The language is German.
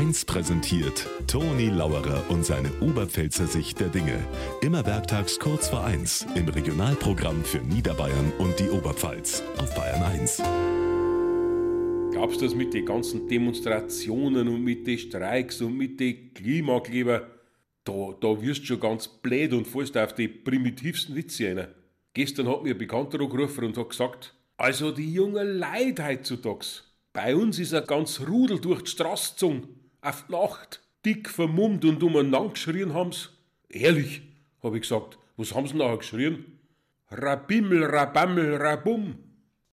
1 präsentiert Toni Lauerer und seine Oberpfälzer Sicht der Dinge. Immer werktags kurz vor 1 im Regionalprogramm für Niederbayern und die Oberpfalz auf Bayern 1. Glaubst du das mit den ganzen Demonstrationen und mit den Streiks und mit den Klimakleber? Da, da wirst du schon ganz blöd und fällst auf die primitivsten Witze rein. Gestern hat mir ein Bekannter angerufen und hat gesagt, also die jungen Leute heutzutage, bei uns ist ein ganz Rudel durch die Straße gezogen, auf die Nacht, dick vermummt und umeinander geschrien haben's. Ehrlich, hab ich gesagt, was haben sie nachher geschrien? Rabimmel, Rabammel, Rabum.